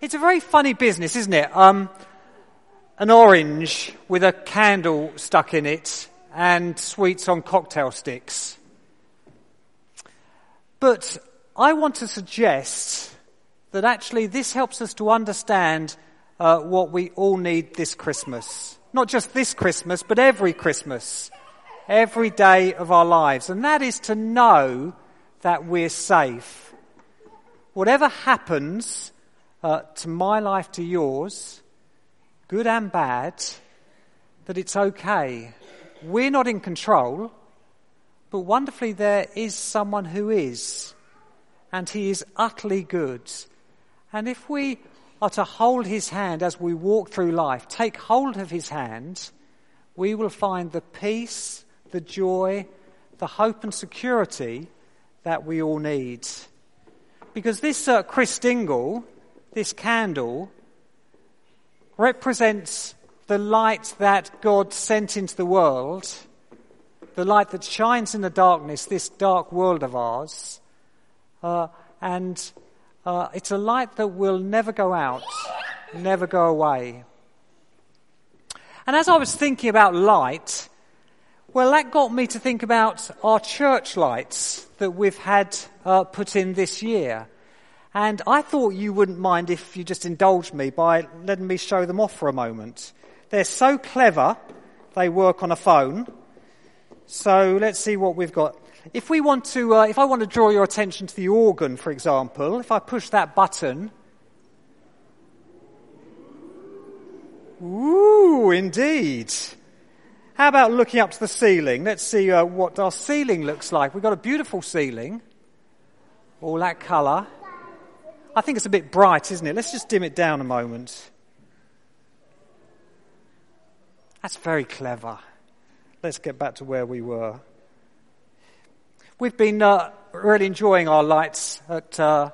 It's a very funny business, isn't it? Um, an orange with a candle stuck in it and sweets on cocktail sticks. But I want to suggest that actually this helps us to understand uh, what we all need this Christmas. Not just this Christmas, but every Christmas, every day of our lives. And that is to know that we're safe. Whatever happens uh, to my life, to yours, good and bad, that it's okay. We're not in control, but wonderfully there is someone who is, and he is utterly good. And if we are to hold his hand as we walk through life, take hold of his hand, we will find the peace, the joy, the hope and security that we all need. Because this uh, Christingle, this candle, represents the light that God sent into the world, the light that shines in the darkness, this dark world of ours. Uh, and uh, it's a light that will never go out, never go away. And as I was thinking about light, well, that got me to think about our church lights that we've had uh, put in this year. And I thought you wouldn't mind if you just indulged me by letting me show them off for a moment. They're so clever, they work on a phone. So let's see what we've got. If we want to, uh, if I want to draw your attention to the organ, for example, if I push that button, ooh, indeed. How about looking up to the ceiling? Let's see uh, what our ceiling looks like. We've got a beautiful ceiling, all that colour. I think it's a bit bright, isn't it? Let's just dim it down a moment. That's very clever. Let's get back to where we were. We've been uh, really enjoying our lights at uh,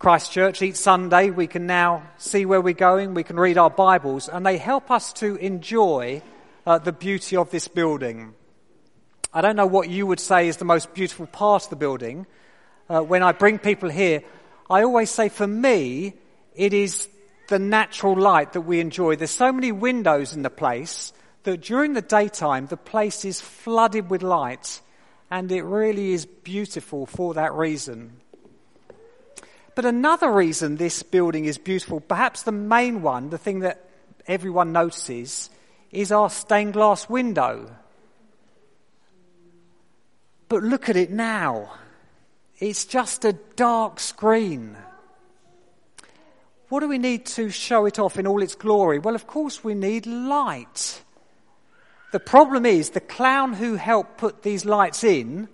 Christ Church. Each Sunday, we can now see where we're going, we can read our Bibles, and they help us to enjoy uh, the beauty of this building. I don't know what you would say is the most beautiful part of the building. Uh, when I bring people here, I always say for me, it is the natural light that we enjoy. There's so many windows in the place that during the daytime, the place is flooded with light and it really is beautiful for that reason. But another reason this building is beautiful, perhaps the main one, the thing that everyone notices, is our stained glass window. But look at it now. It's just a dark screen. What do we need to show it off in all its glory? Well, of course, we need light. The problem is the clown who helped put these lights in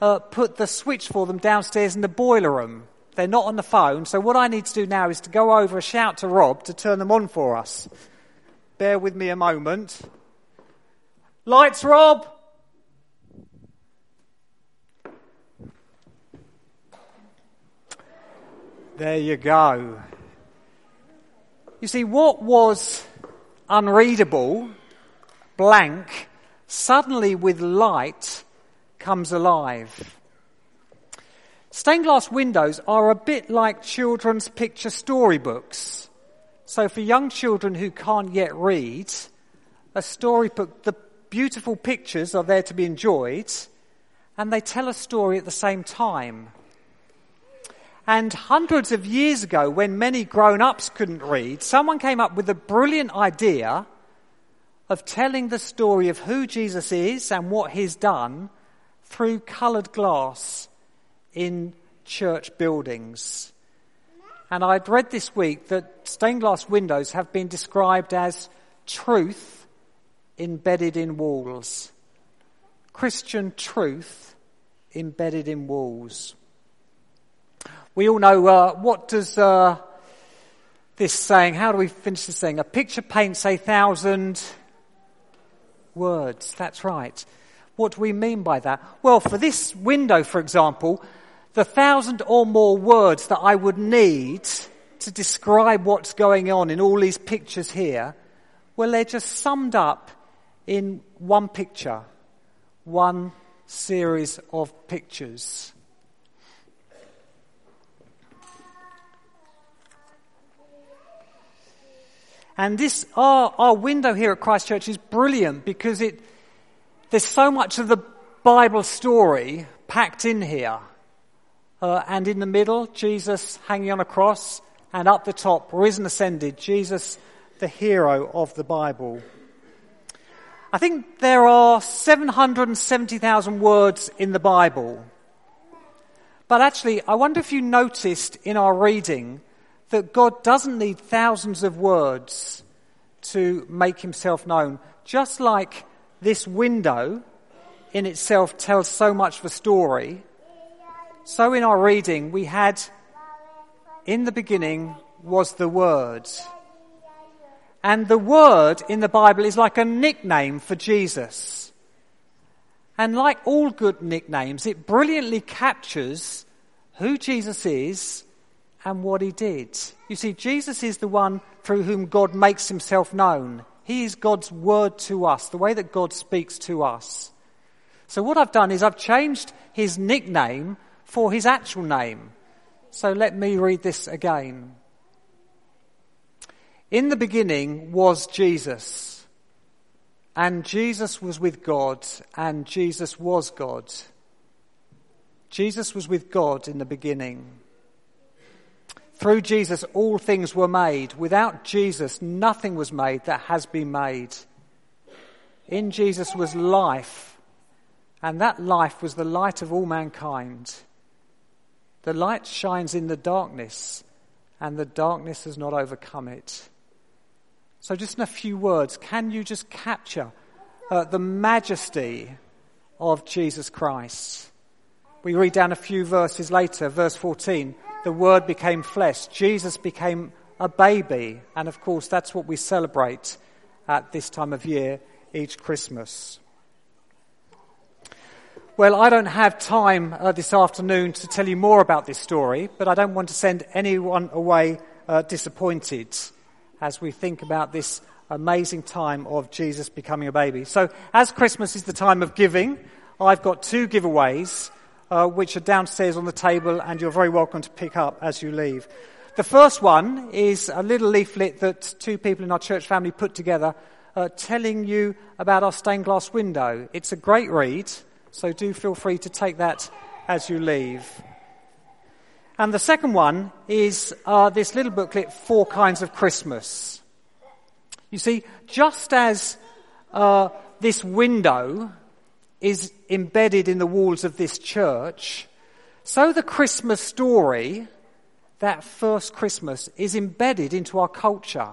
uh, put the switch for them downstairs in the boiler room. They're not on the phone, so what I need to do now is to go over and shout to Rob to turn them on for us. Bear with me a moment. Lights, Rob! There you go. You see, what was unreadable blank, suddenly with light comes alive. Stained glass windows are a bit like children's picture storybooks. So for young children who can't yet read, a storybook, the beautiful pictures are there to be enjoyed and they tell a story at the same time. And hundreds of years ago, when many grown ups couldn't read, someone came up with a brilliant idea of telling the story of who Jesus is and what he's done through coloured glass in church buildings. And I'd read this week that stained glass windows have been described as truth embedded in walls. Christian truth embedded in walls. We all know uh, what does uh, this saying, how do we finish this saying? A picture paints a thousand words. That's right. What do we mean by that? Well, for this window, for example, the thousand or more words that I would need to describe what's going on in all these pictures here, well, they're just summed up in one picture, one series of pictures. And this, our, our window here at Christ Church is brilliant because it, there's so much of the Bible story packed in here. Uh, and in the middle, Jesus hanging on a cross, and up the top, risen ascended, Jesus, the hero of the Bible. I think there are 770,000 words in the Bible. But actually, I wonder if you noticed in our reading that God doesn't need thousands of words to make himself known. Just like this window in itself tells so much of a story, so in our reading we had, in the beginning was the Word. And the Word in the Bible is like a nickname for Jesus. And like all good nicknames, it brilliantly captures who Jesus is and what he did. You see, Jesus is the one through whom God makes himself known. He is God's word to us, the way that God speaks to us. So what I've done is I've changed his nickname for his actual name. So let me read this again. In the beginning was Jesus. And Jesus was with God, and Jesus was God. Jesus was with God in the beginning. Through Jesus, all things were made. Without Jesus, nothing was made that has been made. In Jesus was life, and that life was the light of all mankind. The light shines in the darkness, and the darkness has not overcome it. So, just in a few words, can you just capture uh, the majesty of Jesus Christ? We read down a few verses later, verse 14. The Word became flesh. Jesus became a baby. And of course, that's what we celebrate at this time of year, each Christmas. Well, I don't have time uh, this afternoon to tell you more about this story, but I don't want to send anyone away uh, disappointed as we think about this amazing time of Jesus becoming a baby. So, as Christmas is the time of giving, I've got two giveaways uh, which are downstairs on the table, and you're very welcome to pick up as you leave. The first one is a little leaflet that two people in our church family put together uh, telling you about our stained glass window. It's a great read, so do feel free to take that as you leave. And the second one is uh, this little booklet, Four Kinds of Christmas. You see, just as uh, this window is embedded in the walls of this church, so the Christmas story, that first Christmas, is embedded into our culture.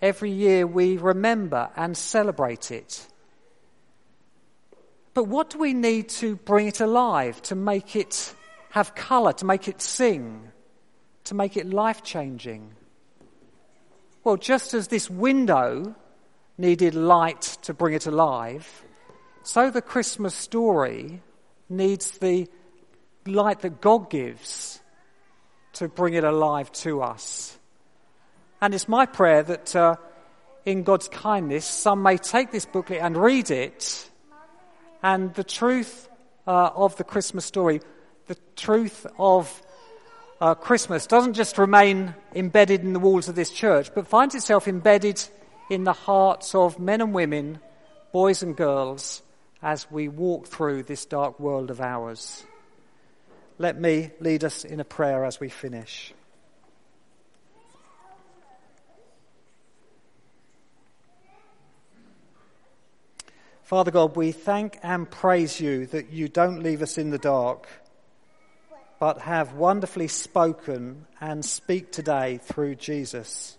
Every year we remember and celebrate it. But what do we need to bring it alive, to make it have colour, to make it sing, to make it life changing. Well, just as this window needed light to bring it alive, so the Christmas story needs the light that God gives to bring it alive to us. And it's my prayer that uh, in God's kindness, some may take this booklet and read it, and the truth uh, of the Christmas story the truth of uh, Christmas doesn't just remain embedded in the walls of this church, but finds itself embedded in the hearts of men and women, boys and girls, as we walk through this dark world of ours. Let me lead us in a prayer as we finish. Father God, we thank and praise you that you don't leave us in the dark but have wonderfully spoken and speak today through Jesus,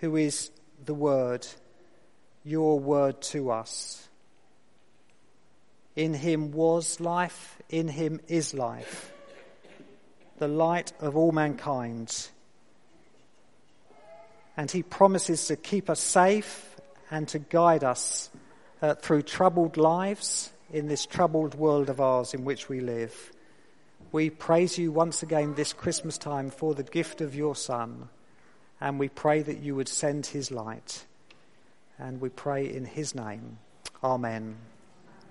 who is the Word, your Word to us. In him was life, in him is life, the light of all mankind. And he promises to keep us safe and to guide us uh, through troubled lives in this troubled world of ours in which we live. We praise you once again this Christmas time for the gift of your Son, and we pray that you would send his light. And we pray in his name. Amen.